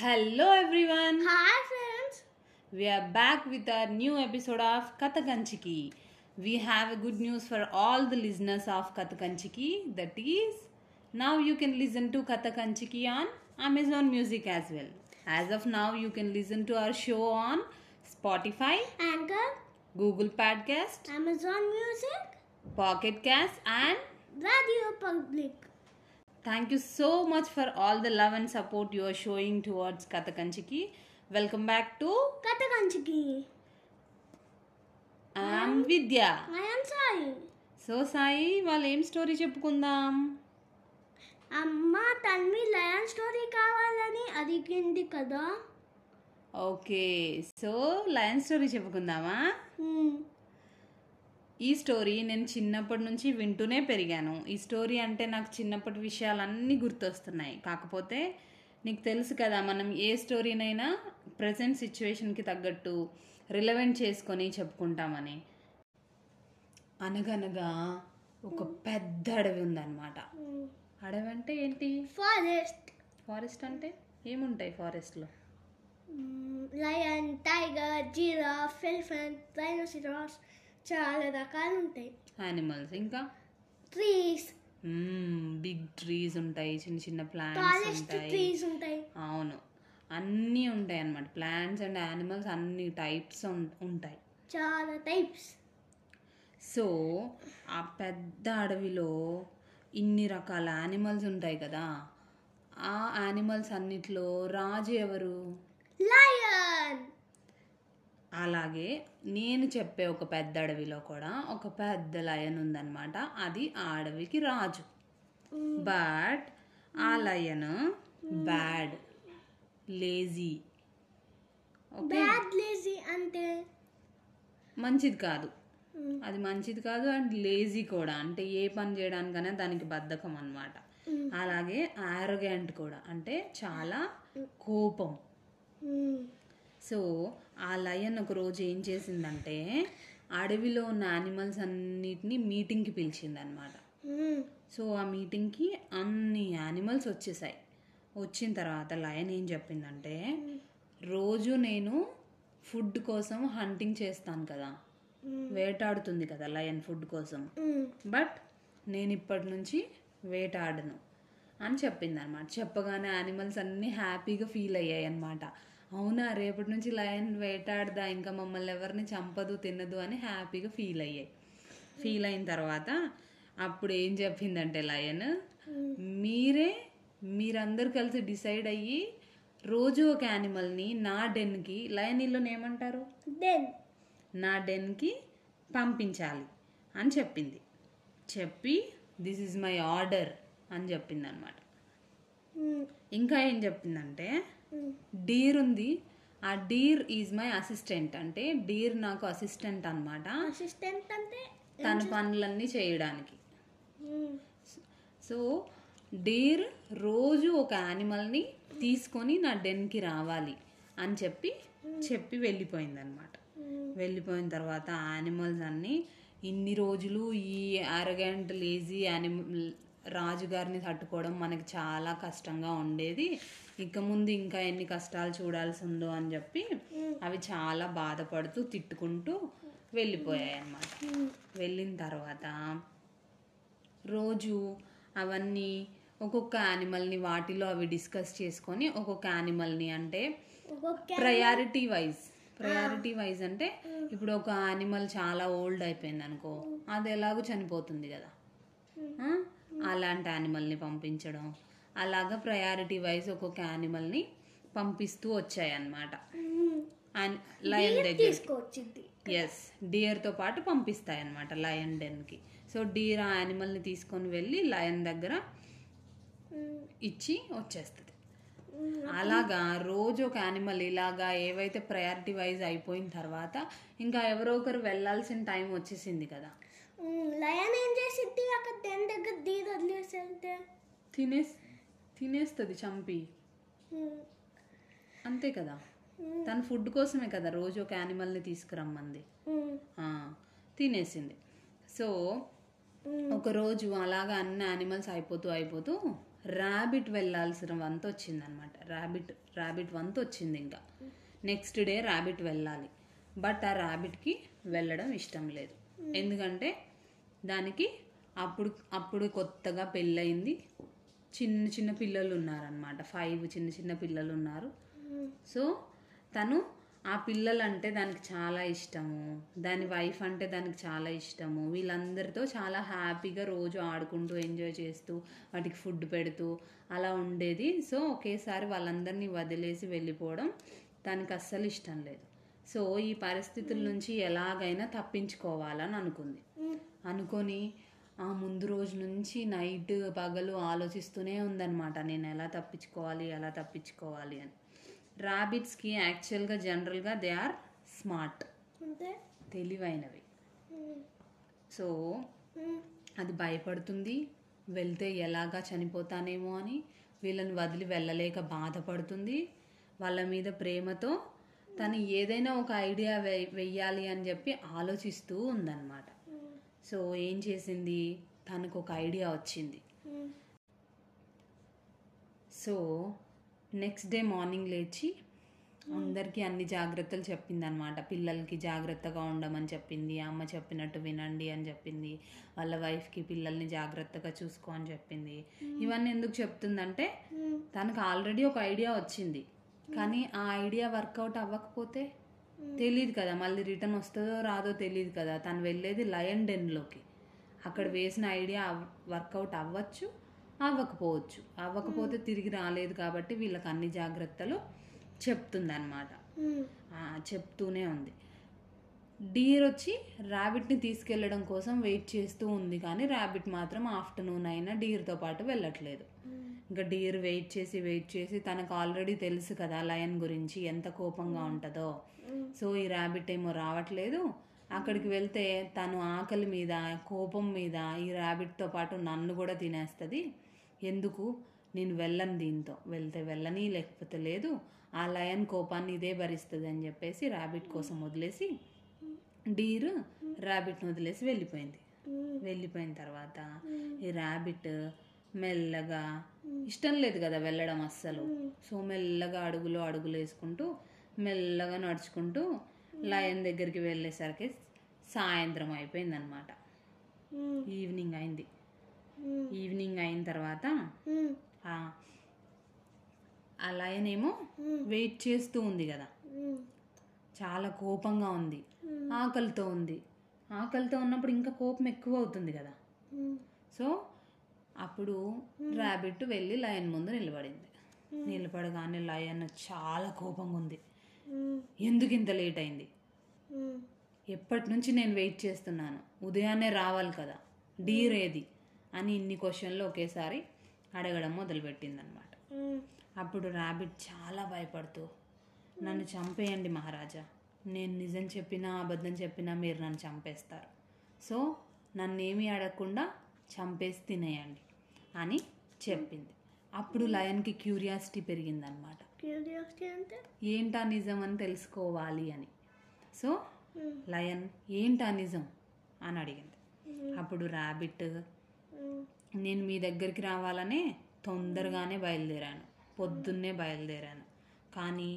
Hello everyone. Hi friends. We are back with our new episode of Kathakanchiki. We have a good news for all the listeners of Kathakanchiki. That is, now you can listen to Kathakanchiki on Amazon Music as well. As of now, you can listen to our show on Spotify, Anchor, Google Podcast, Amazon Music, Pocket Cast, and Radio Public. Thank you so much for all the love and support your showing towards Katha Kanchiki welcome back to Katha Kanchiki I'm Vidya I'm Sai so Sai వాళ్ళు ఏం story చెప్పుకుందాం? అమ్మ తల్లి lion story కావాలని అడిగింది కదా. Okay so lion story చెప్పుకుందామా? Hmm. ఈ స్టోరీ నేను చిన్నప్పటి నుంచి వింటూనే పెరిగాను ఈ స్టోరీ అంటే నాకు చిన్నప్పటి విషయాలన్నీ గుర్తొస్తున్నాయి కాకపోతే నీకు తెలుసు కదా మనం ఏ స్టోరీనైనా ప్రజెంట్ సిచ్యువేషన్కి తగ్గట్టు రిలవెంట్ చేసుకొని చెప్పుకుంటామని అనగనగా ఒక పెద్ద అడవి ఉందన్నమాట. అడవి అంటే ఏంటి Forest. ఫారెస్ట్ అంటే ఏముంటాయి ఫారెస్ట్లో. Lion, tiger, giraffe, elephant, rhinoceros చాలా రకాలు ఉంటాయి. యానిమల్స్ ఇంకా? ట్రీస్ బిగ్ ట్రీస్ ఉంటాయి చిన్న చిన్న ప్లాంట్స్ ట్రీస్ ఉంటాయి. అవును. అన్నీ ఉంటాయి అన్నమాట. ప్లాంట్స్ అండ్ యానిమల్స్ అన్ని టైప్స్ ఉంటాయి. చాలా టైప్స్ సో ఆ పెద్ద అడవిలో ఇన్ని రకాల యానిమల్స్ ఉంటాయి కదా. ఆ యానిమల్స్ అన్నిట్లో రాజు ఎవరు? లయన్ అలాగే నేను చెప్పే ఒక పెద్ద అడవిలో కూడా ఒక పెద్ద లయన్ ఉందన్నమాట. అది ఆ అడవికి రాజు. బట్ ఆ lion bad lazy bad lazy అంటే? మంచిది కాదు. Hmm. అది మంచిది కాదు అండ్ లేజీ కూడా. అంటే ఏ పని చేయడానికైనా దానికి బద్ధకం అన్నమాట. Hmm. అలాగే ఆరోగ్యాంట్ కూడా. అంటే చాలా కోపం. Hmm. సో ఆ లయన్ ఒక రోజు ఏం చేసిందంటే అడవిలో ఉన్న యానిమల్స్ అన్నిటిని మీటింగ్కి పిలిచిందనమాట. సో ఆ మీటింగ్కి అన్ని యానిమల్స్ వచ్చేసాయి వచ్చిన తర్వాత లయన్ ఏం చెప్పిందంటే రోజు నేను ఫుడ్ కోసం హంటింగ్ చేస్తాను కదా. వేటాడుతుంది కదా లయన్ ఫుడ్ కోసం. బట్ నేను ఇప్పటి నుంచి వేటాడను అని చెప్పింది అనమాట చెప్పగానే యానిమల్స్ అన్నీ హ్యాపీగా ఫీల్ అయ్యాయి అనమాట అవునా రేపటి నుంచి లయన్ వేటాడదా ఇంకా మమ్మల్ని ఎవరిని చంపదు తినదు అని హ్యాపీగా ఫీల్ అయ్యాయి ఫీల్ అయిన తర్వాత అప్పుడు ఏం చెప్పిందంటే లయన్ మీరే మీరందరూ కలిసి డిసైడ్ అయ్యి రోజు ఒక యానిమల్ని నా డెన్కి లయన్ ఇల్లుని ఏమంటారు Then. నా డెన్కి పంపించాలి అని చెప్పింది చెప్పి దిస్ ఈజ్ మై ఆర్డర్ అని చెప్పింది అనమాట. ఇంకా ఏం చెప్పిందంటే. డీర్ ఉంది ఆ డీర్ ఈజ్ మై అసిస్టెంట్ అంటే డీర్ నాకు అసిస్టెంట్ అనమాట అసిస్టెంట్ అంటే తన పనులన్నీ చేయడానికి. సో డీర్ రోజు ఒక యానిమల్ని తీసుకొని నా డెన్కి రావాలి అని చెప్పి చెప్పి వెళ్ళిపోయింది అనమాట. వెళ్ళిపోయిన తర్వాత యానిమల్స్ అన్నీ ఇన్ని రోజులు ఈ అరగంట లేజీ యానిమల్ రాజుగారిని తట్టుకోవడం మనకి చాలా కష్టంగా ఉండేది ఇక ముందు ఇంకా ఎన్ని కష్టాలు చూడాల్సి ఉందో అని చెప్పి అవి చాలా బాధపడుతూ తిట్టుకుంటూ వెళ్ళిపోయాయి అన్నమాట. వెళ్ళిన తర్వాత రోజు అవన్నీ ఒక్కొక్క యానిమల్ని వాటిలో అవి డిస్కస్ చేసుకొని ఒక్కొక్క యానిమల్ని అంటే ప్రయారిటీ వైజ్ ప్రయారిటీ వైజ్ అంటే ఇప్పుడు ఒక యానిమల్ చాలా ఓల్డ్ అయిపోయింది అనుకో అది ఎలాగో చనిపోతుంది కదా? అలాంటి యానిమల్ని పంపించడం అలాగా ప్రయారిటీ వైజ్ ఒక్కొక్క యానిమల్ని పంపిస్తూ వచ్చాయి అన్నమాట Hmm. లయన్ దగ్గర ఎస్ డియర్తో పాటు పంపిస్తాయి అన్నమాట లయన్ డెన్కి సో డియర్ ఆ యానిమల్ని తీసుకొని వెళ్ళి లయన్ దగ్గర. ఇచ్చి వచ్చేస్తుంది. అలాగా రోజు ఒక యానిమల్ ఇలాగా ఏవైతే ప్రయారిటీ వైజ్ అయిపోయిన తర్వాత ఇంకా ఎవరో ఒకరు వెళ్ళాల్సిన టైం వచ్చేసింది కదా. లయన్ ఏం చేసింది? అక్కడ దెన్ దగ్గర డీర్ వదిలేసంటే తినేస్ తినేస్తుంది చంపి. అంతే కదా. తన ఫుడ్ కోసమే కదా రోజు ఒక యానిమల్ని తీసుకురమ్మంది. తినేసింది. సో. ఒకరోజు అలాగా అన్ని యానిమల్స్ అయిపోతూ అయిపోతూ ర్యాబిట్ వెళ్ళాల్సిన వంతు వచ్చిందనమాట. ర్యాబిట్ ర్యాబిట్ వంతు వచ్చింది ఇంకా. నెక్స్ట్ డే ర్యాబిట్ వెళ్ళాలి. బట్ ఆ ర్యాబిట్కి వెళ్ళడం ఇష్టం లేదు. ఎందుకంటే దానికి అప్పుడు అప్పుడు కొత్తగా పెళ్ళయింది. చిన్న చిన్న పిల్లలు ఉన్నారనమాట ఫైవ్ చిన్న చిన్న పిల్లలు ఉన్నారు సో తను ఆ పిల్లలు అంటే దానికి చాలా ఇష్టము. దాని వైఫ్ అంటే దానికి చాలా ఇష్టము. వీళ్ళందరితో చాలా హ్యాపీగా రోజు ఆడుకుంటూ ఎంజాయ్ చేస్తూ వాటికి ఫుడ్ పెడుతూ అలా ఉండేది. సో ఒకేసారి వాళ్ళందరినీ వదిలేసి వెళ్ళిపోవడం దానికి అస్సలు ఇష్టం లేదు. సో ఈ పరిస్థితుల నుంచి ఎలాగైనా తప్పించుకోవాలని అనుకుంది. అనుకొని ఆ ముందు రోజు నుంచి నైట్ పగలు ఆలోచిస్తూనే ఉందన్నమాట. నేను ఎలా తప్పించుకోవాలి ఎలా తప్పించుకోవాలి అని. ర్యాబిట్స్కి యాక్చువల్గా జనరల్గా దే ఆర్ స్మార్ట్ తెలివైనవి. సో అది భయపడుతుంది. వెళ్తే ఎలాగా చనిపోతానేమో అని వీళ్ళని వదిలి వెళ్ళలేక బాధపడుతుంది. వాళ్ళ మీద ప్రేమతో తను ఏదైనా ఒక ఐడియా వె వెయ్యాలి అని చెప్పి ఆలోచిస్తూ ఉందన్నమాట. సో ఏం చేసింది? తనకు ఒక ఐడియా వచ్చింది. సో నెక్స్ట్ డే మార్నింగ్ లేచి అందరికీ అన్ని జాగ్రత్తలు చెప్పింది అనమాట పిల్లలకి జాగ్రత్తగా ఉండమని చెప్పింది అమ్మ చెప్పినట్టు వినండి అని చెప్పింది వాళ్ళ వైఫ్కి పిల్లల్ని జాగ్రత్తగా చూసుకో అని చెప్పింది. ఇవన్నీ ఎందుకు చెప్తుందంటే తనకు ఆల్రెడీ ఒక ఐడియా వచ్చింది. కానీ ఆ ఐడియా వర్కౌట్ అవ్వకపోతే తెలియదు కదా మళ్ళీ రిటర్న్ వస్తుందో రాదో తెలియదు కదా. తను వెళ్ళేది లయన్ డెన్లోకి అక్కడ వేసిన ఐడియా వర్కౌట్ అవ్వచ్చు అవ్వకపోవచ్చు. అవ్వకపోతే తిరిగి రాలేదు కాబట్టి వీళ్ళకి అన్ని జాగ్రత్తలు చెప్తుందన్నమాట. ఉమ్, ఆ, చెప్తూనే ఉంది. డీర్ వచ్చి ర్యాబిట్ని తీసుకెళ్ళడం కోసం వెయిట్ చేస్తూ ఉంది కానీ ర్యాబిట్ మాత్రం ఆఫ్టర్నూన్ అయినా డీర్తో పాటు వెళ్ళట్లేదు. ఇంకా డీర్ వెయిట్ చేసి వెయిట్ చేసి తనకు ఆల్రెడీ తెలుసు కదా లయన్ గురించి ఎంత కోపంగా ఉంటుందో. సో ఈ ర్యాబిట్ ఏమో రావట్లేదు. అక్కడికి వెళ్తే తను ఆకలి మీద కోపం మీద ఈ ర్యాబిట్తో పాటు నన్ను కూడా తినేస్తుంది. ఎందుకు? నేను వెళ్ళను దీంతో. వెళ్తే వెళ్ళని లేకపోతే లేదు. ఆ లయన్ కోపాన్ని ఇదే భరిస్తుంది అని చెప్పేసి ర్యాబిట్ కోసం వదిలేసి డీర్ ర్యాబిట్ని వదిలేసి వెళ్ళిపోయింది. వెళ్ళిపోయిన తర్వాత ఈ ర్యాబిట్ మెల్లగా ఇష్టం లేదు కదా వెళ్ళడం అస్సలు. సో మెల్లగా అడుగులో అడుగులు వేసుకుంటూ మెల్లగా నడుచుకుంటూ లయన్ దగ్గరికి వెళ్ళేసరికి సాయంత్రం అయిపోయింది అనమాట ఈవినింగ్ అయింది. ఈవినింగ్ అయిన తర్వాత ఆ లయన్ ఏమో వెయిట్ చేస్తూ ఉంది కదా. చాలా కోపంగా ఉంది. ఆకలితో ఉంది. ఆకలితో ఉన్నప్పుడు ఇంకా కోపం ఎక్కువ అవుతుంది కదా. సో అప్పుడు ర్యాబిట్ వెళ్ళి లయన్ ముందు నిలబడింది. నిలబడగానే లయన్ చాలా కోపంగా ఉంది. ఎందుకు ఇంత లేట్ అయింది? ఎప్పటి నుంచి నేను వెయిట్ చేస్తున్నాను? ఉదయాన్నే రావాలి కదా. డీర్ ఏది అని ఇన్ని క్వశ్చన్లు ఒకేసారి అడగడం మొదలుపెట్టింది అనమాట ఉమ్, అప్పుడు ర్యాబిట్ చాలా భయపడుతూ నన్ను చంపేయండి మహారాజా. నేను నిజం చెప్పినా అబద్ధం చెప్పినా మీరు నన్ను చంపేస్తారు. సో నన్నేమీ అడగకుండా చంపేసి తినేయండి అని చెప్పింది. అప్పుడు లయన్కి క్యూరియాసిటీ పెరిగిందనమాట క్యూరియాసిటీ అంటే ఏంటా నిజం అని తెలుసుకోవాలి అని. సో ఉమ్, లయన్ ఏంటా నిజం అని అడిగింది. అప్పుడు ర్యాబిట్ ఉమ్, నేను మీ దగ్గరికి రావాలనే తొందరగానే బయలుదేరాను. పొద్దున్నే బయలుదేరాను. కానీ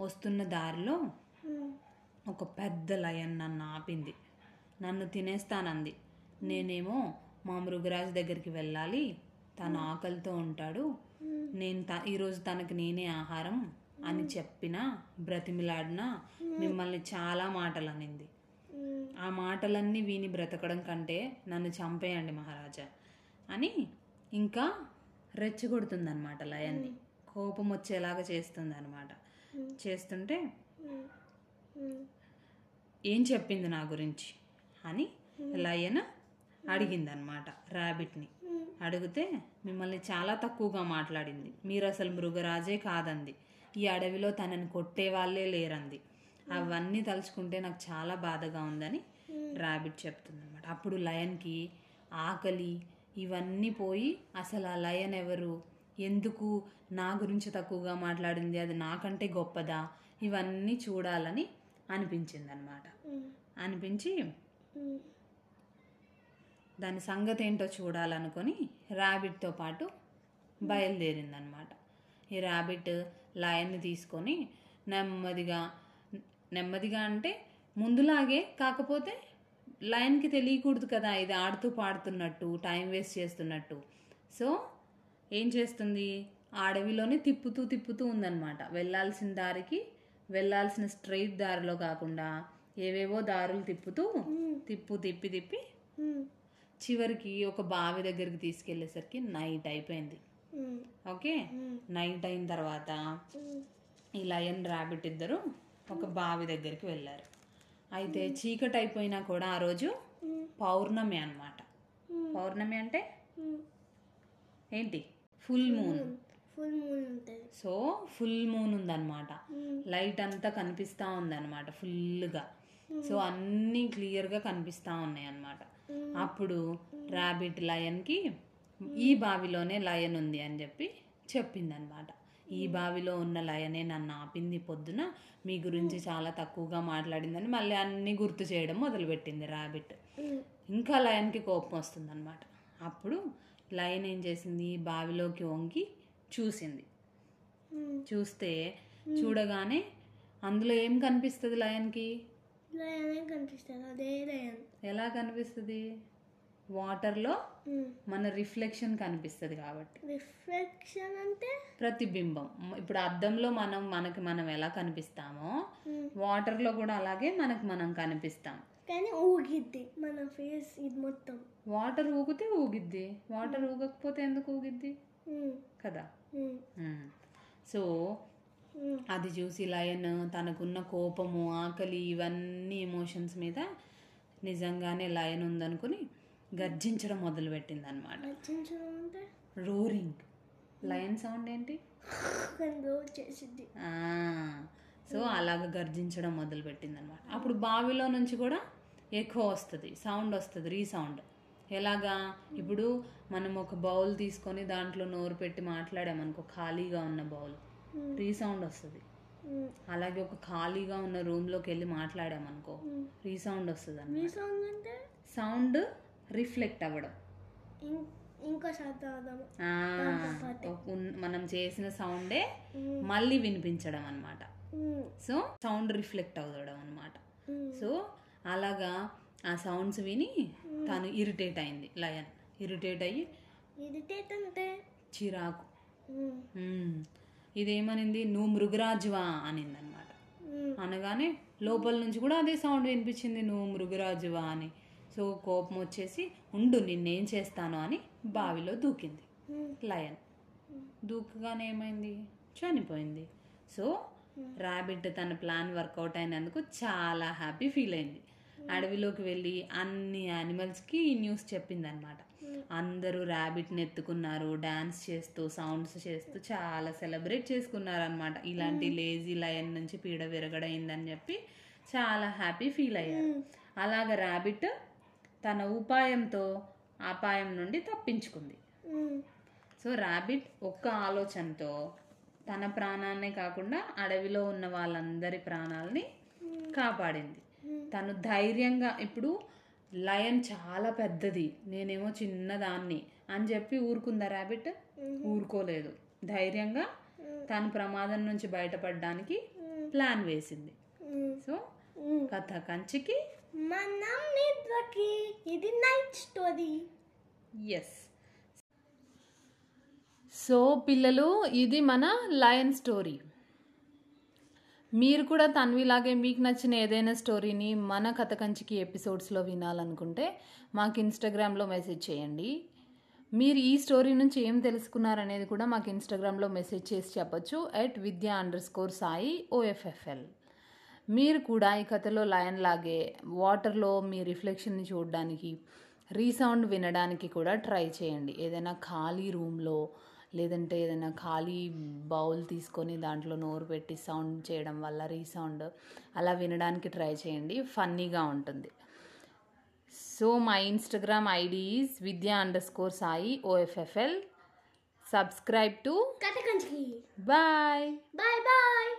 వస్తున్న దారిలో ఒక పెద్ద లయన్ నన్ను ఆపింది. నన్ను తినేస్తానంది. నేనేమో మా మృగరాజు దగ్గరికి వెళ్ళాలి. తను ఆకలితో ఉంటాడు. నేను త ఈరోజు తనకి నేనే ఆహారం అని చెప్పినా బ్రతిమిలాడినా మిమ్మల్ని చాలా మాటలు అనింది ఆ మాటలన్నీ విని బ్రతకడం కంటే నన్ను చంపేయండి మహారాజా అని ఇంకా రెచ్చగొడుతుందన్నమాట లయన్ని. కోపం వచ్చేలాగా చేస్తుంది అనమాట చేస్తుంటే ఏం చెప్పింది నా గురించి అని లయన్ అడిగిందనమాట ర్యాబిట్ని. అడిగితే మిమ్మల్ని చాలా తక్కువగా మాట్లాడింది. మీరు అసలు మృగరాజే కాదంది. ఈ అడవిలో తనని కొట్టే వాళ్ళే లేరంది. అవన్నీ తలుచుకుంటే నాకు చాలా బాధగా ఉందని ర్యాబిట్ చెప్తుందన్నమాట. అప్పుడు లయన్కి ఆకలి ఇవన్నీ పోయి అసలు ఆ లయన్ ఎవరు? ఎందుకు నా గురించి తక్కువగా మాట్లాడింది? అది నాకంటే గొప్పదా? ఇవన్నీ చూడాలని అనిపించింది అనమాట అనిపించి దాని సంగతి ఏంటో చూడాలనుకొని ర్యాబిట్తో పాటు బయలుదేరిందనమాట. ఈ ర్యాబిట్ లయన్ని తీసుకొని నెమ్మదిగా నెమ్మదిగా అంటే ముందులాగే కాకపోతే లయన్కి తెలియకూడదు కదా ఇది ఆడుతూ పాడుతున్నట్టు టైం వేస్ట్ చేస్తున్నట్టు. సో ఏం చేస్తుంది? అడవిలోనే తిప్పుతూ తిప్పుతూ ఉందన్నమాట వెళ్ళాల్సిన దారికి వెళ్ళాల్సిన స్ట్రైట్ దారిలో కాకుండా ఏవేవో దారులు తిప్పుతూ తిప్పు తిప్పి తిప్పి చివరికి ఒక బావి దగ్గరికి తీసుకెళ్ళేసరికి నైట్ అయిపోయింది. ఓకే? నైట్ అయిన తర్వాత ఈ లయన్ ర్యాబిట్ ఇద్దరు ఒక బావి దగ్గరికి వెళ్ళారు. అయితే చీకటి అయిపోయినా కూడా ఆ రోజు పౌర్ణమి అన్నమాట. పౌర్ణమి అంటే. ఏంటి? Full moon. ఫుల్ మూన్ ఉంటుంది. సో ఫుల్ మూన్ ఉందన్నమాట. లైట్ అంతా కనిపిస్తూ ఉందన్నమాట ఫుల్గా. సో అన్నీ క్లియర్గా కనిపిస్తూ ఉన్నాయి అన్నమాట అప్పుడు ర్యాబిట్ లయన్కి ఈ బావిలోనే లయన్ ఉంది అని చెప్పి చెప్పిందనమాట. ఈ బావిలో ఉన్న లయనే నన్ను ఆపింది పొద్దున మీ గురించి చాలా తక్కువగా మాట్లాడిందని మళ్ళీ అన్నీ గుర్తు చేయడం మొదలుపెట్టింది ర్యాబిట్ ఉమ్, ఇంకా లయన్కి కోపం వస్తుందన్నమాట అప్పుడు లయన్ ఏం చేసింది? బావిలోకి వంగి చూసింది. చూస్తే చూడగానే అందులో ఏం కనిపిస్తుంది లయన్కి లయనే అదే లయన్ ఎలా కనిపిస్తుంది? వాటర్లో. మన రిఫ్లెక్షన్ కనిపిస్తుంది కాబట్టి. రిఫ్లెక్షన్ అంటే? ప్రతిబింబం. ఇప్పుడు అద్దంలో మనం మనకి మనం ఎలా కనిపిస్తామో వాటర్లో కూడా అలాగే మనకు మనం కనిపిస్తాం. కానీ ఊగిద్ది మన ఫేస్ ఇది మొత్తం. వాటర్ ఊగితే ఊగిద్ది. వాటర్ ఊగకపోతే ఎందుకు ఊగిద్ది? కదా. సో అది చూసి లయన్ తనకున్న కోపము ఆకలి ఇవన్నీ ఎమోషన్స్ మీద నిజంగానే లయన్ ఉందనుకుని గర్జించడం మొదలుపెట్టింది అనమాట రోరింగ్ లయన్ సౌండ్ ఏంటి? సో అలాగ గర్జించడం మొదలుపెట్టింది అనమాట అప్పుడు బావిలో నుంచి కూడా ఎక్కువ వస్తుంది సౌండ్ వస్తుంది రీసౌండ్ ఎలాగా? ఇప్పుడు మనం ఒక బౌల్ తీసుకొని దాంట్లో నోరు పెట్టి మాట్లాడామనుకో ఖాళీగా ఉన్న బౌల్ రీసౌండ్ వస్తుంది. అలాగే ఒక ఖాళీగా ఉన్న రూమ్లోకి వెళ్ళి మాట్లాడామనుకో. రీసౌండ్ వస్తుంది సాంగ్ అంటే? సౌండ్ రిఫ్లెక్ట్ అవ్వడం. ఇంకో మనం చేసిన సౌండే మళ్ళీ వినిపించడం అన్నమాట. సో సౌండ్ రిఫ్లెక్ట్ అవ్వడం అనమాట సో అలాగా ఆ సౌండ్స్ విని తను ఇరిటేట్ అయింది లయన్. ఇరిటేట్ అయ్యి ఇరిటేట్ అంటే? చిరాకు. ఉమ్, "మ్మ్, ఇదేమనింది? నువ్వు మృగరాజువా అనింది అనమాట అనగానే లోపల నుంచి కూడా అదే సౌండ్ వినిపించింది నువ్వు మృగరాజువా అని. సో కోపం వచ్చేసి ఉండు నిన్నేం చేస్తాను అని బావిలో దూకింది. లయన్. దూకగానే ఏమైంది? చనిపోయింది. సో ర్యాబిట్ తన ప్లాన్ వర్కౌట్ అయినందుకు చాలా హ్యాపీ ఫీల్ అయింది. అడవిలోకి వెళ్ళి అన్ని యానిమల్స్కి ఈ న్యూస్ చెప్పిందనమాట అందరూ ర్యాబిట్ని ఎత్తుకున్నారు డాన్స్ చేస్తూ సౌండ్స్ చేస్తూ చాలా సెలబ్రేట్ చేసుకున్నారు అనమాట ఇలాంటి లేజీ లయన్ నుంచి పీడ విరగడైందని చెప్పి చాలా హ్యాపీ ఫీల్ అయ్యారు. అలాగ ర్యాబిట్ తన ఉపాయంతో అపాయం నుండి తప్పించుకుంది. సో ర్యాబిట్ ఒక్క ఆలోచనతో తన ప్రాణాన్నే కాకుండా అడవిలో ఉన్న వాళ్ళందరి ప్రాణాలని కాపాడింది. తను ధైర్యంగా ఇప్పుడు లయన్ చాలా పెద్దది నేనేమో చిన్నదాన్ని అని చెప్పి ఊరుకుందా ర్యాబిట్ ఊరుకోలేదు. ధైర్యంగా తను ప్రమాదం నుంచి బయటపడడానికి ప్లాన్ వేసింది. సో. కథ కంచికి ఇది నైట్ స్టోరీ ఎస్ సో పిల్లలు ఇది మన లయన్ స్టోరీ మీరు కూడా తన్విలాగే మీకు నచ్చిన ఏదైనా స్టోరీని మన కథ కంచికి ఎపిసోడ్స్లో వినాలనుకుంటే మాకు ఇన్స్టాగ్రామ్లో మెసేజ్ చేయండి. మీరు ఈ స్టోరీ నుంచి ఏం తెలుసుకున్నారనేది కూడా మాకు ఇన్స్టాగ్రామ్లో మెసేజ్ చేసి చెప్పొచ్చు. ఎట్ విద్యా అండర్ స్కోర్ సాయి ఓఎఫ్ఎఫ్ఎల్ మీరు కూడా ఈ కథలో లయన్ లాగే వాటర్లో మీ రిఫ్లెక్షన్ని చూడడానికి రీసౌండ్ వినడానికి కూడా ట్రై చేయండి. ఏదైనా ఖాళీ రూమ్లో లేదంటే ఏదైనా ఖాళీ బౌల్ తీసుకొని దాంట్లో నోరు పెట్టి సౌండ్ చేయడం వల్ల రీసౌండ్ అలా వినడానికి ట్రై చేయండి. ఫన్నీగా ఉంటుంది. So my Instagram ID is Vidya underscore Sai OFFL subscribe to bye. Bye bye.